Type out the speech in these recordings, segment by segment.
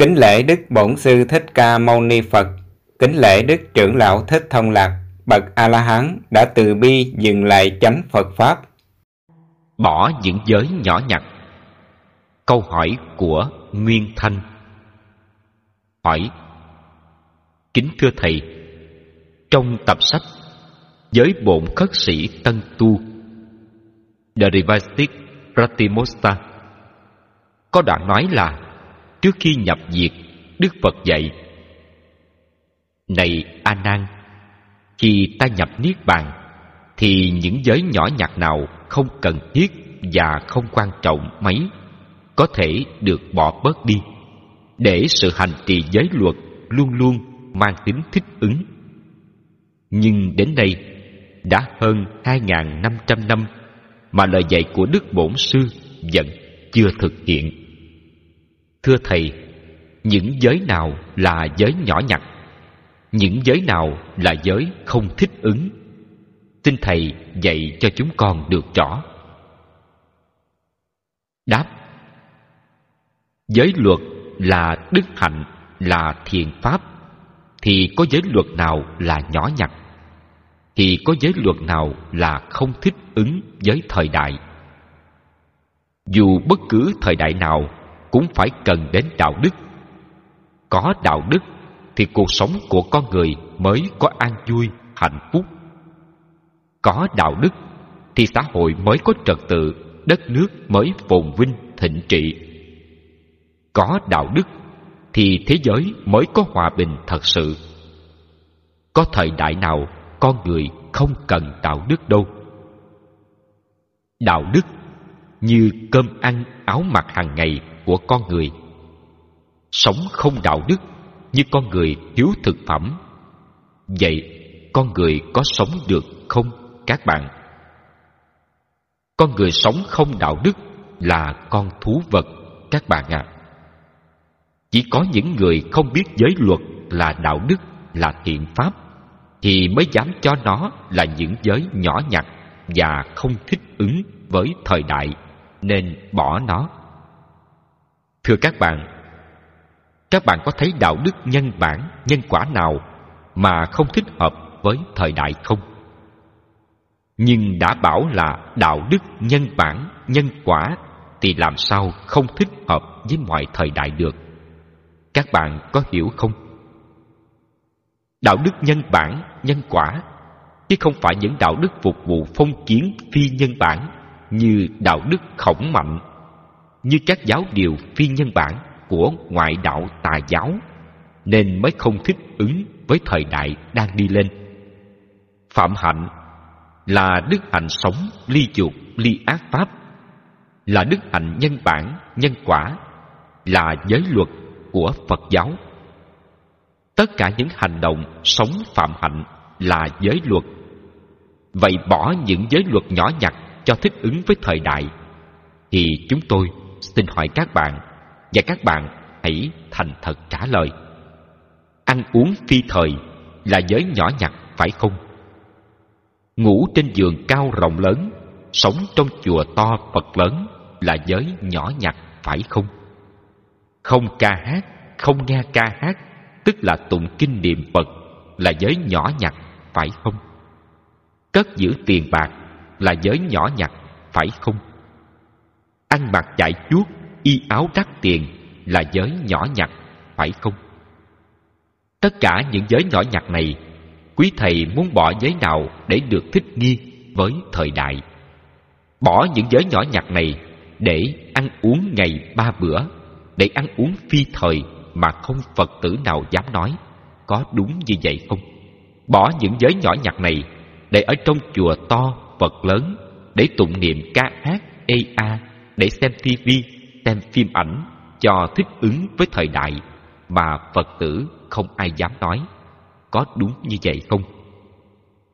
Kính lễ Đức Bổn Sư Thích Ca Mâu Ni Phật, kính lễ Đức Trưởng Lão Thích Thông Lạc, bậc A-la-hán đã từ bi dừng lại chánh Phật Pháp. Bỏ những giới nhỏ nhặt. Câu hỏi của Nguyên Thanh. Hỏi Kính thưa Thầy Trong tập sách Giới bổn khất sĩ Tân Tu The Pratimosta Có đoạn nói là Trước khi nhập diệt, Đức Phật dạy, Này A Nan, Khi ta nhập Niết Bàn, Thì những giới nhỏ nhặt nào Không cần thiết Và không quan trọng mấy, Có thể được bỏ bớt đi. Để sự hành trì giới luật Luôn luôn mang tính thích ứng. Nhưng đến đây Đã hơn 2.500 năm Mà lời dạy của Đức Bổn Sư Vẫn chưa thực hiện. Thưa Thầy, những giới nào là giới nhỏ nhặt? Những giới nào là giới không thích ứng? Xin Thầy dạy cho chúng con được rõ. Đáp Giới luật là đức hạnh, là thiền pháp Thì có giới luật nào là nhỏ nhặt Thì có giới luật nào là không thích ứng với thời đại Dù bất cứ thời đại nào cũng phải cần đến đạo đức. Có đạo đức thì cuộc sống của con người mới có an vui, hạnh phúc. Có đạo đức thì xã hội mới có trật tự, đất nước mới phồn vinh, thịnh trị. Có đạo đức thì thế giới mới có hòa bình thật sự. Có thời đại nào con người không cần đạo đức đâu. Đạo đức như cơm ăn áo mặc hàng ngày của con người. Sống không đạo đức như con người thiếu thực phẩm. Vậy con người có sống được không, các bạn? Con người sống không đạo đức là con thú vật, các bạn ạ. À. chỉ có những người không biết giới luật là đạo đức, là thiện pháp, thì mới dám cho nó là những giới nhỏ nhặt và không thích ứng với thời đại, nên bỏ nó. Thưa các bạn, các bạn có thấy đạo đức nhân bản, nhân quả nào mà không thích hợp với thời đại không? Nhưng đã bảo là đạo đức nhân bản, nhân quả thì làm sao không thích hợp với mọi thời đại được? Các bạn có hiểu không? Đạo đức nhân bản, nhân quả chứ không phải những đạo đức phục vụ phong kiến phi nhân bản như đạo đức khổng mạnh như các giáo điều phi nhân bản của ngoại đạo tà giáo, nên mới không thích ứng với thời đại đang đi lên. Phạm hạnh là đức hạnh sống ly dục, ly ác pháp, là đức hạnh nhân bản, nhân quả, là giới luật của phật giáo. Tất cả những hành động sống phạm hạnh là giới luật. Vậy bỏ những giới luật nhỏ nhặt cho thích ứng với thời đại, thì chúng tôi xin hỏi các bạn, và các bạn hãy thành thật trả lời. Ăn uống phi thời là giới nhỏ nhặt, phải không? Ngủ trên giường cao rộng lớn, sống trong chùa to phật lớn là giới nhỏ nhặt, phải không? Không ca hát, không nghe ca hát, tức là tụng kinh niệm phật là giới nhỏ nhặt, phải không? Cất giữ tiền bạc là giới nhỏ nhặt, phải không? Ăn mặc chạy chuốt, y áo đắt tiền là giới nhỏ nhặt, phải không? Tất cả những giới nhỏ nhặt này, quý thầy muốn bỏ giới nào để được thích nghi với thời đại? Bỏ những giới nhỏ nhặt này để ăn uống ngày ba bữa, để ăn uống phi thời mà không phật tử nào dám nói, có đúng như vậy không? Bỏ những giới nhỏ nhặt này để ở trong chùa to, phật lớn, để tụng niệm ca hát, ê a để xem tivi xem phim ảnh cho thích ứng với thời đại mà phật tử không ai dám nói. Có đúng như vậy không?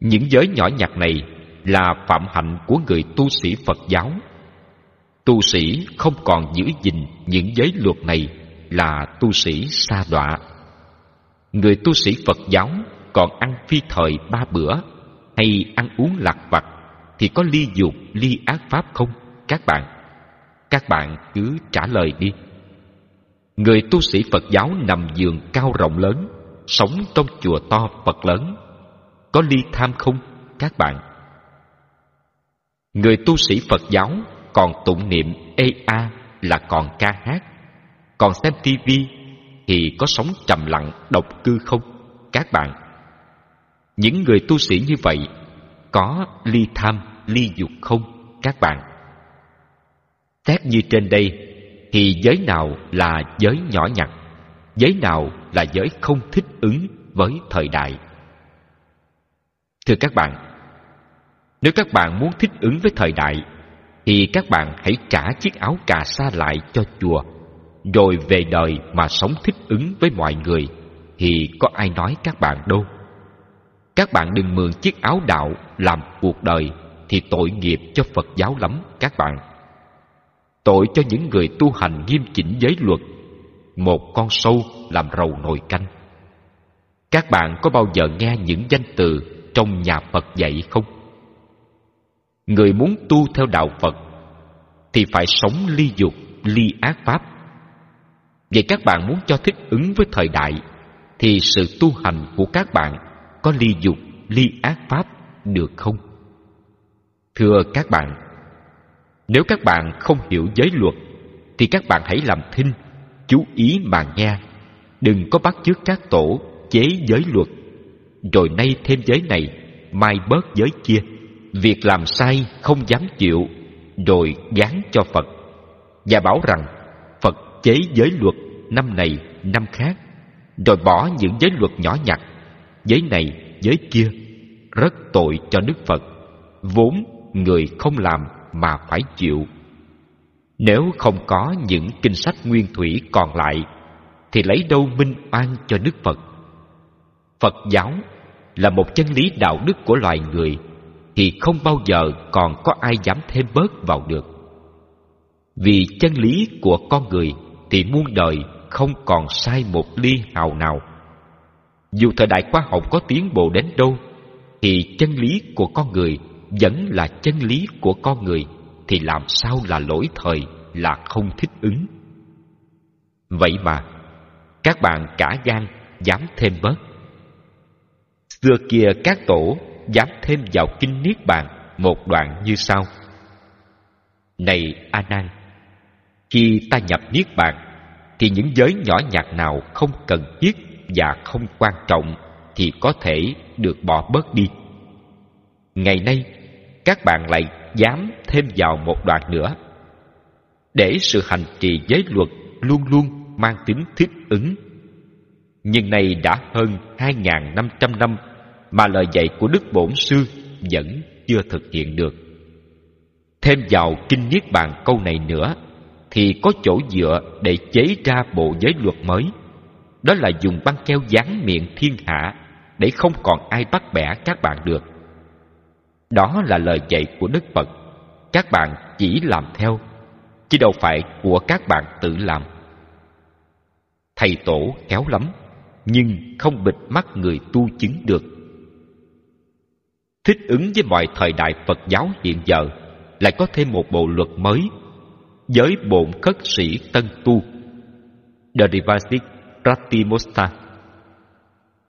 Những giới nhỏ nhặt này là phạm hạnh của người tu sĩ phật giáo. Tu sĩ không còn giữ gìn những giới luật này là tu sĩ sa đọa. Người tu sĩ phật giáo còn ăn phi thời ba bữa hay ăn uống lạc vặt thì có ly dục, ly ác pháp không, các bạn? Các bạn cứ trả lời đi Người tu sĩ Phật giáo nằm giường cao rộng lớn Sống trong chùa to Phật lớn Có ly tham không các bạn? Người tu sĩ Phật giáo còn tụng niệm ê a là còn ca hát Còn xem tivi thì có sống trầm lặng độc cư không các bạn? Những người tu sĩ như vậy có ly tham, ly dục không các bạn? Xét như trên đây, thì giới nào là giới nhỏ nhặt, giới nào là giới không thích ứng với thời đại? Thưa các bạn, nếu các bạn muốn thích ứng với thời đại, thì các bạn hãy trả chiếc áo cà sa lại cho chùa rồi về đời mà sống thích ứng với mọi người, thì có ai nói các bạn đâu? Các bạn đừng mượn chiếc áo đạo làm cuộc đời thì tội nghiệp cho phật giáo lắm, các bạn tội cho những người tu hành nghiêm chỉnh giới luật, một con sâu làm rầu nồi canh. Các bạn có bao giờ nghe những danh từ trong nhà phật dạy không? Người muốn tu theo đạo phật thì phải sống ly dục, ly ác pháp. Vậy các bạn muốn cho thích ứng với thời đại thì sự tu hành của các bạn có ly dục, ly ác pháp được không? Thưa các bạn nếu các bạn không hiểu giới luật, thì các bạn hãy làm thinh, chú ý mà nghe. Đừng có bắt chước các tổ chế giới luật. Rồi nay thêm giới này, mai bớt giới kia. Việc làm sai không dám chịu, rồi gán cho phật. Và bảo rằng, phật chế giới luật năm này, năm khác. Rồi bỏ những giới luật nhỏ nhặt, giới này, giới kia. Rất tội cho đức phật. Vốn người không làm mà phải chịu. Nếu không có những kinh sách nguyên thủy còn lại, thì lấy đâu minh oan cho đức phật? Phật giáo là một chân lý đạo đức của loài người, thì không bao giờ còn có ai dám thêm bớt vào được. Vì chân lý của con người thì muôn đời không còn sai một ly hào nào. Dù thời đại khoa học có tiến bộ đến đâu, thì chân lý của con người vẫn là chân lý của con người, thì làm sao là lỗi thời là không thích ứng. Vậy mà, các bạn cả gan dám thêm bớt. Xưa kia các tổ dám thêm vào kinh niết bàn một đoạn như sau. Này a nan, khi ta nhập niết bàn, thì những giới nhỏ nhặt nào không cần thiết và không quan trọng thì có thể được bỏ bớt đi. Ngày nay các bạn lại dám thêm vào một đoạn nữa để sự hành trì giới luật luôn luôn mang tính thích ứng nhưng nay đã hơn hai năm trăm năm mà lời dạy của Đức Bổn Sư vẫn chưa thực hiện được. Thêm vào Kinh Niết Bàn câu này nữa, thì có chỗ dựa để chế ra bộ giới luật mới. Đó là dùng băng keo dán miệng thiên hạ để không còn ai bắt bẻ các bạn được. Đó là lời dạy của Đức Phật. Các bạn chỉ làm theo, chứ đâu phải của các bạn tự làm. Thầy tổ kéo lắm, nhưng không bịt mắt người tu chứng được. Thích ứng với mọi thời đại Phật giáo hiện giờ, lại có thêm một bộ luật mới, giới bổn khất sĩ tân tu, Derivastic Pratimosta.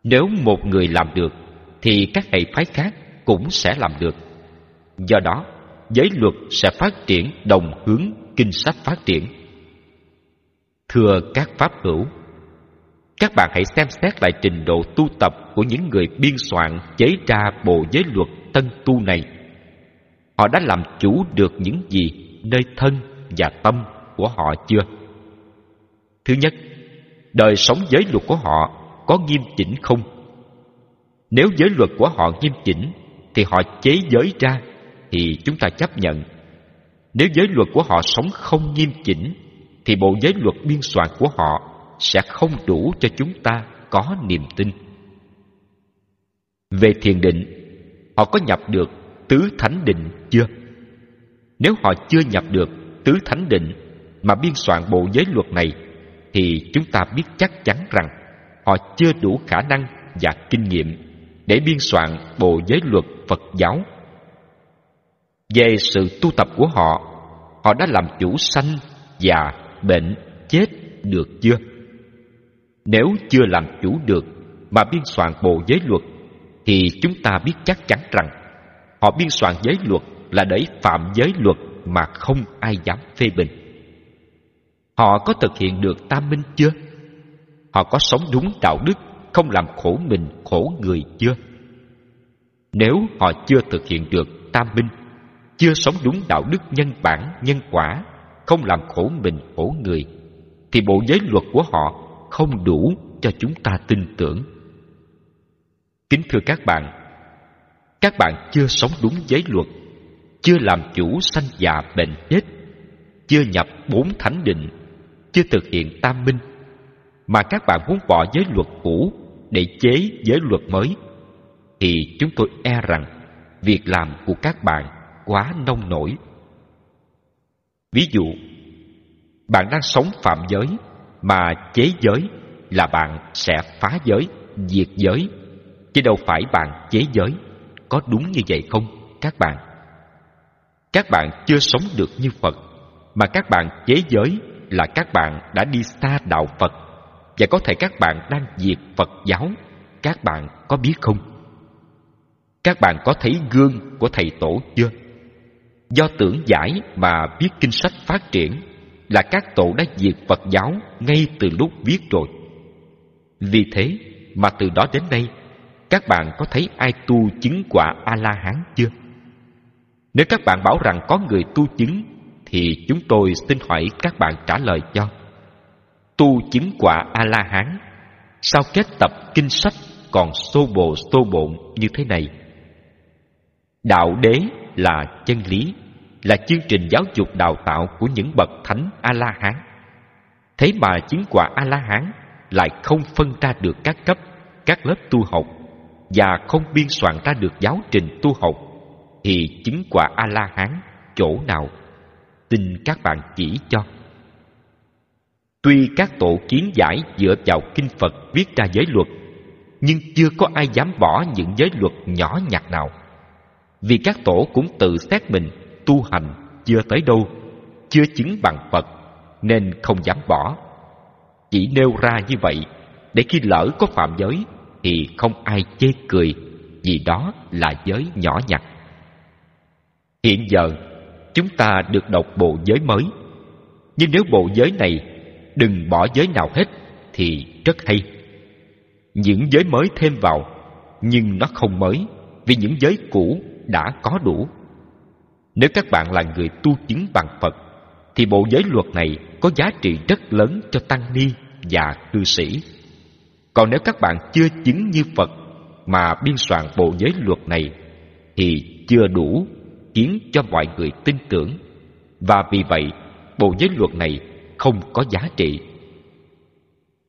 Nếu một người làm được, thì các hệ phái khác cũng sẽ làm được. Do đó, giới luật sẽ phát triển đồng hướng kinh sách phát triển. Thưa các pháp hữu, các bạn hãy xem xét lại trình độ tu tập của những người biên soạn chế ra bộ giới luật tân tu này. Họ đã làm chủ được những gì nơi thân và tâm của họ chưa? Thứ nhất, đời sống giới luật của họ có nghiêm chỉnh không? Nếu giới luật của họ nghiêm chỉnh thì họ chế giới ra thì chúng ta chấp nhận. Nếu giới luật của họ sống không nghiêm chỉnh thì bộ giới luật biên soạn của họ sẽ không đủ cho chúng ta có niềm tin. Về thiền định, họ có nhập được tứ thánh định chưa? Nếu họ chưa nhập được tứ thánh định mà biên soạn bộ giới luật này thì chúng ta biết chắc chắn rằng họ chưa đủ khả năng và kinh nghiệm để biên soạn bộ giới luật Phật giáo. Về sự tu tập của họ, họ đã làm chủ sanh, già, bệnh, chết được chưa? Nếu chưa làm chủ được mà biên soạn bộ giới luật thì chúng ta biết chắc chắn rằng họ biên soạn giới luật là để phạm giới luật mà không ai dám phê bình. Họ có thực hiện được tam minh chưa? Họ có sống đúng đạo đức, không làm khổ mình, khổ người chưa? Nếu họ chưa thực hiện được tam minh, chưa sống đúng đạo đức nhân bản, nhân quả, không làm khổ mình, khổ người, thì bộ giới luật của họ không đủ cho chúng ta tin tưởng. Kính thưa các bạn, các bạn chưa sống đúng giới luật, chưa làm chủ sanh già bệnh chết, chưa nhập bốn thánh định, chưa thực hiện tam minh, mà các bạn muốn bỏ giới luật cũ để chế giới luật mới, thì chúng tôi e rằng việc làm của các bạn quá nông nổi. Ví dụ, bạn đang sống phạm giới mà chế giới là bạn sẽ phá giới, diệt giới, chứ đâu phải bạn chế giới. Có đúng như vậy không, các bạn? Các bạn chưa sống được như Phật, mà các bạn chế giới là các bạn đã đi xa đạo Phật, và có thể các bạn đang diệt Phật giáo. Các bạn có biết không? Các bạn có thấy gương của Thầy Tổ chưa? Do tưởng giải mà biết kinh sách phát triển là các tổ đã diệt Phật giáo ngay từ lúc viết rồi. Vì thế mà từ đó đến nay, các bạn có thấy ai tu chứng quả A-la-hán chưa? Nếu các bạn bảo rằng có người tu chứng, thì chúng tôi xin hỏi các bạn trả lời cho. Tu chứng quả A-la-hán, sao kết tập kinh sách còn xô bồ xô bộn như thế này? Đạo đế là chân lý, là chương trình giáo dục đào tạo của những bậc thánh A-la-hán. Thế mà chứng quả A-la-hán lại không phân ra được các cấp, các lớp tu học và không biên soạn ra được giáo trình tu học thì chứng quả A-la-hán chỗ nào? Xin các bạn chỉ cho. Tuy các tổ kiến giải dựa vào kinh Phật viết ra giới luật, nhưng chưa có ai dám bỏ những giới luật nhỏ nhặt nào. Vì các tổ cũng tự xét mình tu hành chưa tới đâu, chưa chứng bằng Phật, nên không dám bỏ. Chỉ nêu ra như vậy, để khi lỡ có phạm giới, thì không ai chê cười, vì đó là giới nhỏ nhặt. Hiện giờ, chúng ta được đọc bộ giới mới. Nhưng nếu bộ giới này đừng bỏ giới nào hết, thì rất hay. Những giới mới thêm vào, nhưng nó không mới, vì những giới cũ đã có đủ. Nếu các bạn là người tu chứng bằng Phật, thì bộ giới luật này có giá trị rất lớn cho tăng ni và cư sĩ. Còn nếu các bạn chưa chứng như Phật mà biên soạn bộ giới luật này, thì chưa đủ khiến cho mọi người tin tưởng. Và vì vậy, bộ giới luật này không có giá trị.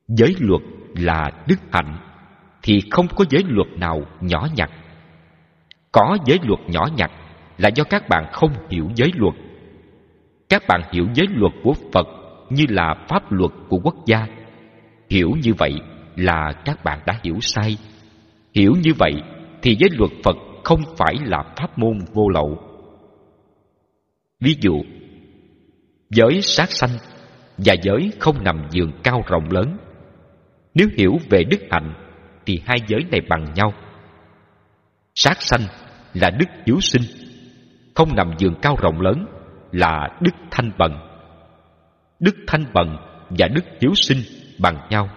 Giới luật là đức hạnh, thì không có giới luật nào nhỏ nhặt. Có giới luật nhỏ nhặt là do các bạn không hiểu giới luật. Các bạn hiểu giới luật của Phật như là pháp luật của quốc gia. Hiểu như vậy là các bạn đã hiểu sai. Hiểu như vậy thì giới luật Phật không phải là pháp môn vô lậu. Ví dụ, giới sát sanh và giới không nằm giường cao rộng lớn. Nếu hiểu về đức hạnh, thì hai giới này bằng nhau. Sát sanh là đức hiếu sinh, không nằm giường cao rộng lớn là đức thanh bần đức thanh bần và đức hiếu sinh bằng nhau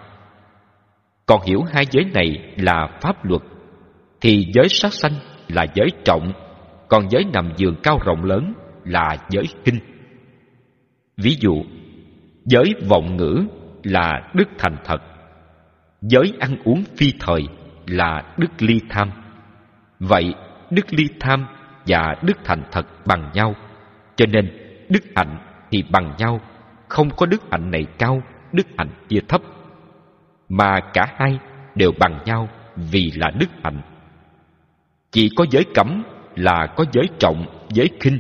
còn hiểu hai giới này là pháp luật, thì giới sát sanh là giới trọng, còn giới nằm giường cao rộng lớn là giới kinh ví dụ giới vọng ngữ là đức thành thật. Giới ăn uống phi thời là đức ly tham. Vậy đức ly tham và đức thành thật bằng nhau. Cho nên đức hạnh thì bằng nhau, không có đức hạnh này cao, đức hạnh kia thấp. Mà cả hai đều bằng nhau vì là đức hạnh. Chỉ có giới cấm là có giới trọng, giới khinh.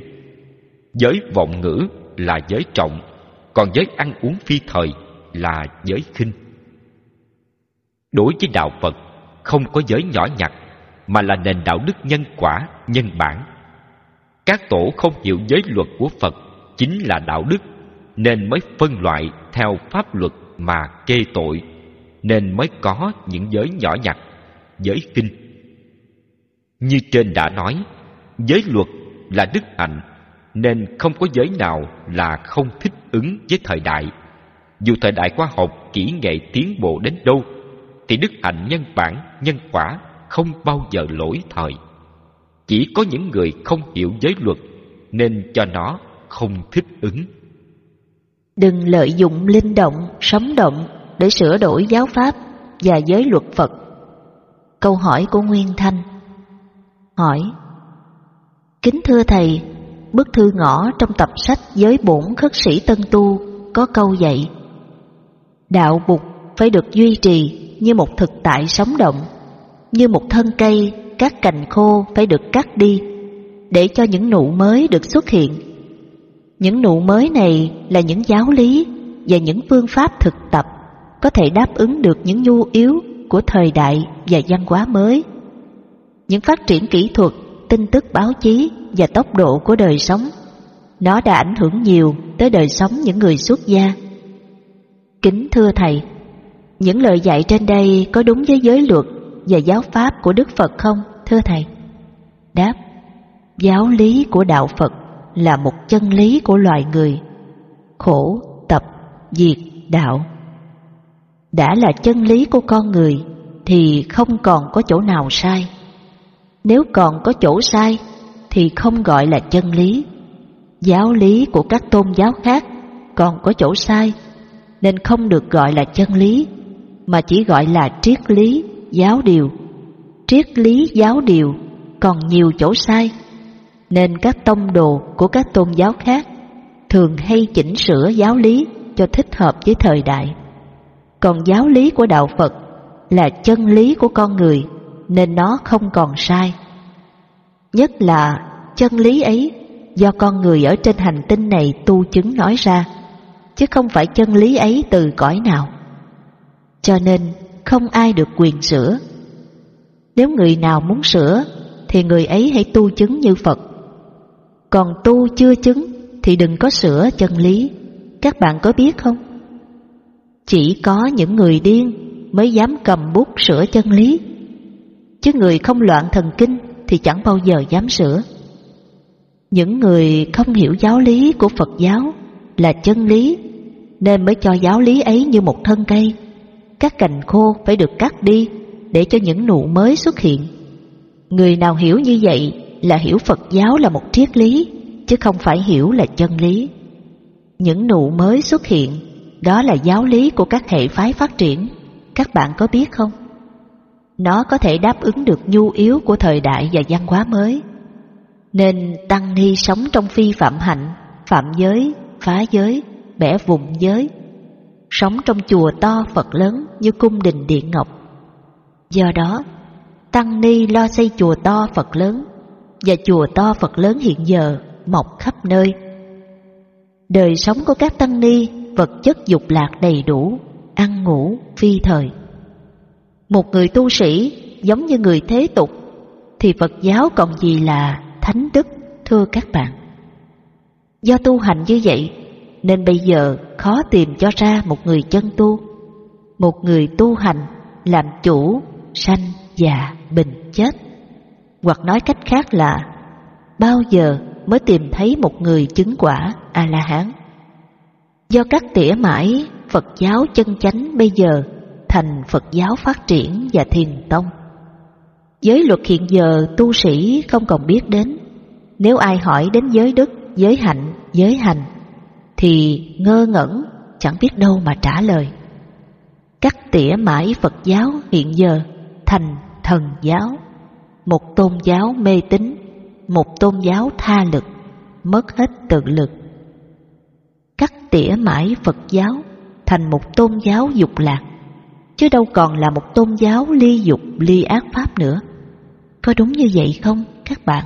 Giới vọng ngữ là giới trọng còn giới ăn uống phi thời là giới khinh. Đối với đạo phật, không có giới nhỏ nhặt, mà là nền đạo đức nhân quả, nhân bản. Các tổ không hiểu giới luật của Phật chính là đạo đức, nên mới phân loại theo pháp luật mà kê tội, nên mới có những giới nhỏ nhặt, giới kinh như trên đã nói, giới luật là đức hạnh nên không có giới nào là không thích ứng với thời đại. Dù thời đại khoa học, kỹ nghệ tiến bộ đến đâu, thì đức hạnh nhân bản, nhân quả không bao giờ lỗi thời. Chỉ có những người không hiểu giới luật nên cho nó không thích ứng. Đừng lợi dụng linh động, sống động để sửa đổi giáo pháp và giới luật phật. Câu hỏi của nguyên thanh hỏi, kính thưa thầy bức thư ngõ trong tập sách giới bổn khất sĩ tân tu có câu dạy, đạo bục phải được duy trì như một thực tại sống động, như một thân cây, các cành khô phải được cắt đi để cho những nụ mới được xuất hiện. Những nụ mới này là những giáo lý và những phương pháp thực tập có thể đáp ứng được những nhu yếu của thời đại và văn hóa mới. Những phát triển kỹ thuật tin tức báo chí và tốc độ của đời sống. Nó đã ảnh hưởng nhiều tới đời sống những người xuất gia. Kính thưa thầy, những lời dạy trên đây có đúng với giới luật và giáo pháp của đức phật không, thưa thầy? Đáp, giáo lý của đạo phật là một chân lý của loài người, khổ, tập, diệt, đạo. Đã là chân lý của con người thì không còn có chỗ nào sai nếu còn có chỗ sai, thì không gọi là chân lý. Giáo lý của các tôn giáo khác còn có chỗ sai, nên không được gọi là chân lý, mà chỉ gọi là triết lý, giáo điều. Triết lý, giáo điều còn nhiều chỗ sai, nên các tông đồ của các tôn giáo khác thường hay chỉnh sửa giáo lý cho thích hợp với thời đại. Còn giáo lý của đạo phật là chân lý của con người nên nó không còn sai. Nhất là chân lý ấy do con người ở trên hành tinh này tu chứng nói ra, chứ không phải chân lý ấy từ cõi nào. Cho nên không ai được quyền sửa. Nếu người nào muốn sửa, thì người ấy hãy tu chứng như phật. Còn tu chưa chứng, thì đừng có sửa chân lý. Các bạn có biết không? Chỉ có những người điên mới dám cầm bút sửa chân lý chứ người không loạn thần kinh thì chẳng bao giờ dám sửa. Những người không hiểu giáo lý của phật giáo là chân lý, nên mới cho giáo lý ấy như một thân cây. Các cành khô phải được cắt đi để cho những nụ mới xuất hiện. Người nào hiểu như vậy là hiểu phật giáo là một triết lý, chứ không phải hiểu là chân lý. Những nụ mới xuất hiện, đó là giáo lý của các hệ phái phát triển. Các bạn có biết không? Nó có thể đáp ứng được nhu yếu của thời đại và văn hóa mới. Nên tăng ni sống trong phi phạm hạnh, phạm giới, phá giới, bẻ vùng giới. Sống trong chùa to phật lớn như cung đình điện ngọc. Do đó, tăng ni lo xây chùa to phật lớn và chùa to phật lớn hiện giờ mọc khắp nơi. Đời sống của các tăng ni vật chất dục lạc đầy đủ, ăn ngủ, phi thời một người tu sĩ giống như người thế tục, thì phật giáo còn gì là thánh đức, thưa các bạn. Do tu hành như vậy, nên bây giờ khó tìm cho ra một người chân tu, một người tu hành làm chủ sanh già bình chết. Hoặc nói cách khác là, bao giờ mới tìm thấy một người chứng quả a la hán? Do các tỉa mãi phật giáo chân chánh bây giờ thành phật giáo phát triển và thiền tông. Giới luật hiện giờ tu sĩ không còn biết đến. Nếu ai hỏi đến giới đức, giới hạnh, giới hành, thì ngơ ngẩn, chẳng biết đâu mà trả lời. Cắt tỉa mãi phật giáo hiện giờ thành thần giáo, một tôn giáo mê tín, một tôn giáo tha lực, mất hết tự lực. Cắt tỉa mãi phật giáo thành một tôn giáo dục lạc chứ đâu còn là một tôn giáo ly dục, ly ác pháp nữa. Có đúng như vậy không, các bạn?